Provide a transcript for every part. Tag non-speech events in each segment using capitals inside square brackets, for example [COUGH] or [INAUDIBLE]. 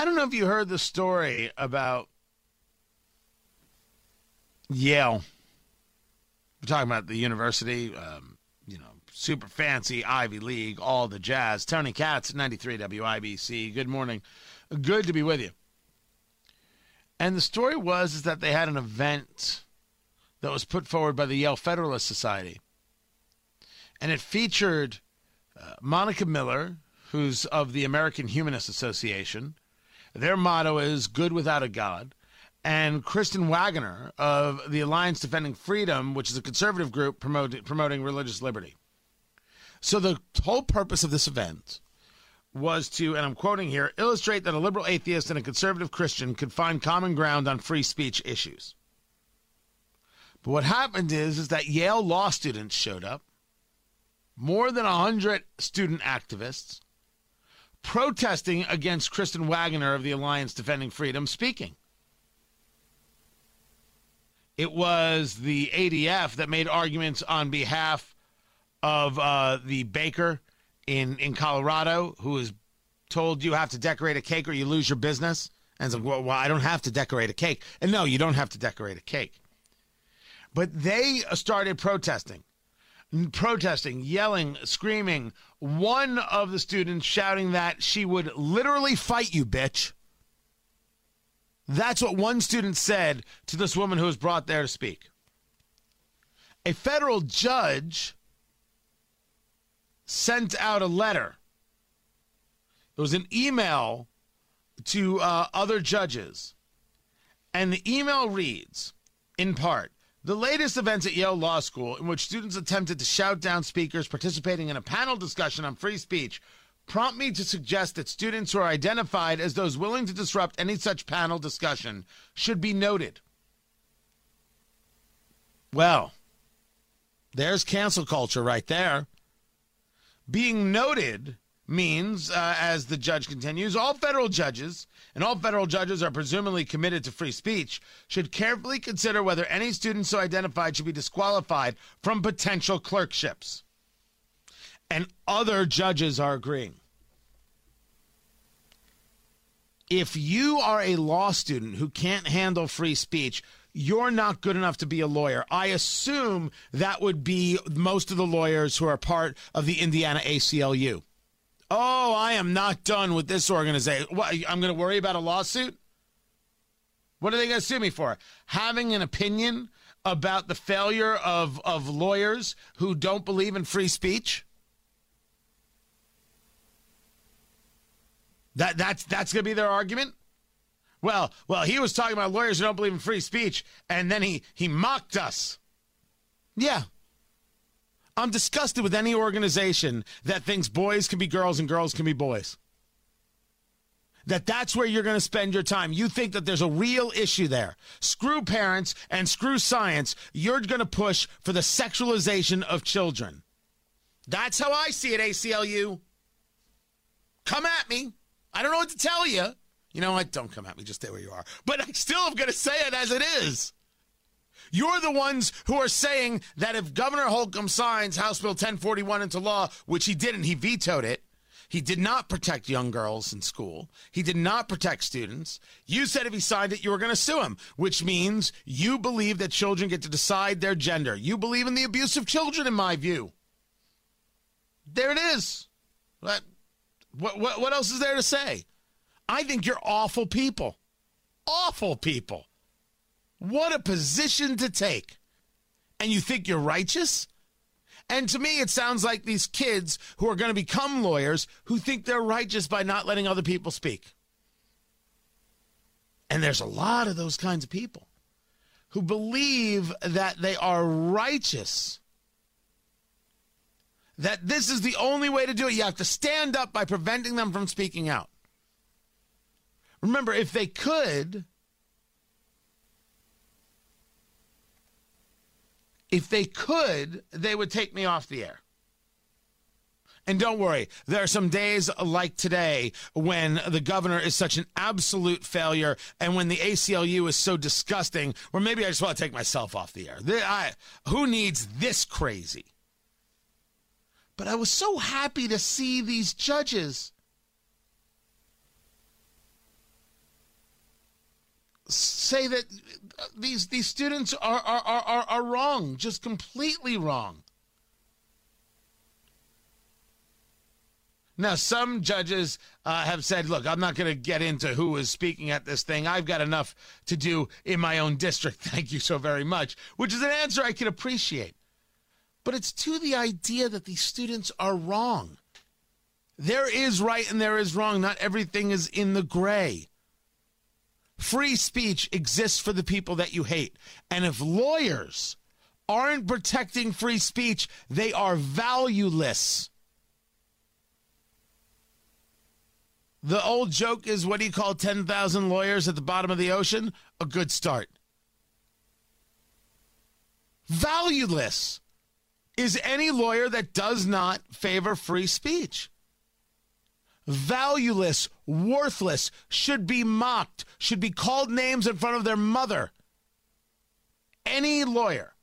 I don't know if you heard the story about Yale. We're talking about the university, um, you know, super fancy Ivy League, all the jazz. Tony Katz, 93 WIBC. Good morning. Good to be with you. And the story was is that they had an event that was put forward by the Yale Federalist Society. And it featured uh, Monica Miller, who's of the American Humanist Association. Their motto is good without a God. And Kristen Waggoner of the Alliance Defending Freedom, which is a conservative group promoting, promoting religious liberty. So the whole purpose of this event was to, and I'm quoting here, illustrate that a liberal atheist and a conservative Christian could find common ground on free speech issues. But what happened is, is that Yale law students showed up, more than 100 student activists, protesting against Kristen Waggoner of the Alliance Defending Freedom speaking. It was the ADF that made arguments on behalf of uh, the baker in, in Colorado who was told you have to decorate a cake or you lose your business. And it's like, well, well, I don't have to decorate a cake. And no, you don't have to decorate a cake. But they started protesting, protesting, yelling, screaming. One of the students shouting that she would literally fight you, bitch. That's what one student said to this woman who was brought there to speak. A federal judge sent out a letter. It was an email to uh, other judges. And the email reads, in part, the latest events at Yale Law School, in which students attempted to shout down speakers participating in a panel discussion on free speech, prompt me to suggest that students who are identified as those willing to disrupt any such panel discussion should be noted. Well, there's cancel culture right there. Being noted means, uh, as the judge continues, all federal judges, and all federal judges are presumably committed to free speech, should carefully consider whether any student so identified should be disqualified from potential clerkships. And other judges are agreeing. If you are a law student who can't handle free speech, you're not good enough to be a lawyer. I assume that would be most of the lawyers who are part of the Indiana ACLU. Oh, I am not done with this organization. What, I'm going to worry about a lawsuit? What are they going to sue me for? Having an opinion about the failure of, of lawyers who don't believe in free speech? That, that's that's going to be their argument? Well, well, he was talking about lawyers who don't believe in free speech, and then he he mocked us. Yeah. I'm disgusted with any organization that thinks boys can be girls and girls can be boys. That that's where you're going to spend your time. You think that there's a real issue there. Screw parents and screw science. You're going to push for the sexualization of children. That's how I see it, ACLU. Come at me. I don't know what to tell you. You know what? Don't come at me. Just stay where you are. But I still am going to say it as it is. You're the ones who are saying that if Governor Holcomb signs House Bill 1041 into law, which he didn't, he vetoed it. He did not protect young girls in school. He did not protect students. You said if he signed it, you were going to sue him, which means you believe that children get to decide their gender. You believe in the abuse of children, in my view. There it is. What, what, what else is there to say? I think you're awful people. Awful people. What a position to take. And you think you're righteous? And to me, it sounds like these kids who are going to become lawyers who think they're righteous by not letting other people speak. And there's a lot of those kinds of people who believe that they are righteous. That this is the only way to do it. You have to stand up by preventing them from speaking out. Remember, if they could, if they could, they would take me off the air. And don't worry, there are some days like today when the governor is such an absolute failure and when the ACLU is so disgusting, where maybe I just want to take myself off the air. I, who needs this crazy? But I was so happy to see these judges say that these these students are are, are, are wrong, just completely wrong. Now, some judges uh, have said, look, I'm not going to get into who is speaking at this thing. I've got enough to do in my own district. [LAUGHS] Thank you so very much, which is an answer I can appreciate. But it's to the idea that these students are wrong. There is right and there is wrong. Not everything is in the gray. Free speech exists for the people that you hate. And if lawyers aren't protecting free speech, they are valueless. The old joke is what do you call 10,000 lawyers at the bottom of the ocean? A good start. Valueless is any lawyer that does not favor free speech. Valueless, worthless, should be mocked, should be called names in front of their mother. Any lawyer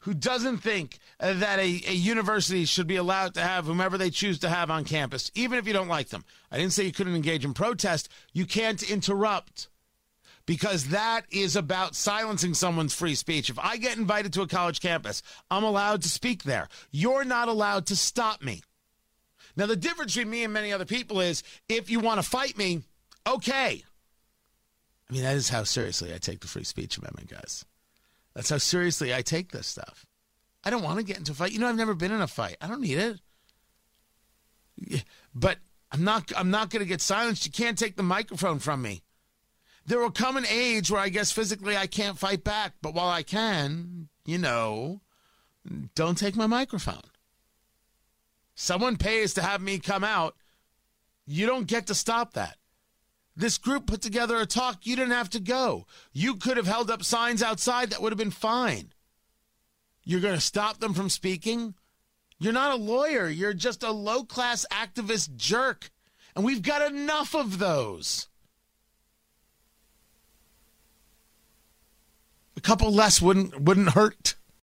who doesn't think that a, a, university should be allowed to have whomever they choose to have on campus, even if you don't like them. I didn't say you couldn't engage in protest. You can't interrupt because that is about silencing someone's free speech. If I get invited to a college campus, I'm allowed to speak there. You're not allowed to stop me. Now, the difference between me and many other people is if you want to fight me, okay. I mean, that is how seriously I take the free speech amendment, guys. That's how seriously I take this stuff. I don't want to get into a fight. You know, I've never been in a fight. I don't need it. But I'm not I'm not going to get silenced. You can't take the microphone from me. There will come an age where I guess physically I can't fight back, but while I can, you know, don't take my microphone. Someone pays to have me come out. You don't get to stop that. This group put together a talk. You didn't have to go. You could have held up signs outside that would have been fine. You're going to stop them from speaking? You're not a lawyer. You're just a low class activist jerk. And we've got enough of those. A couple less wouldn't wouldn't hurt.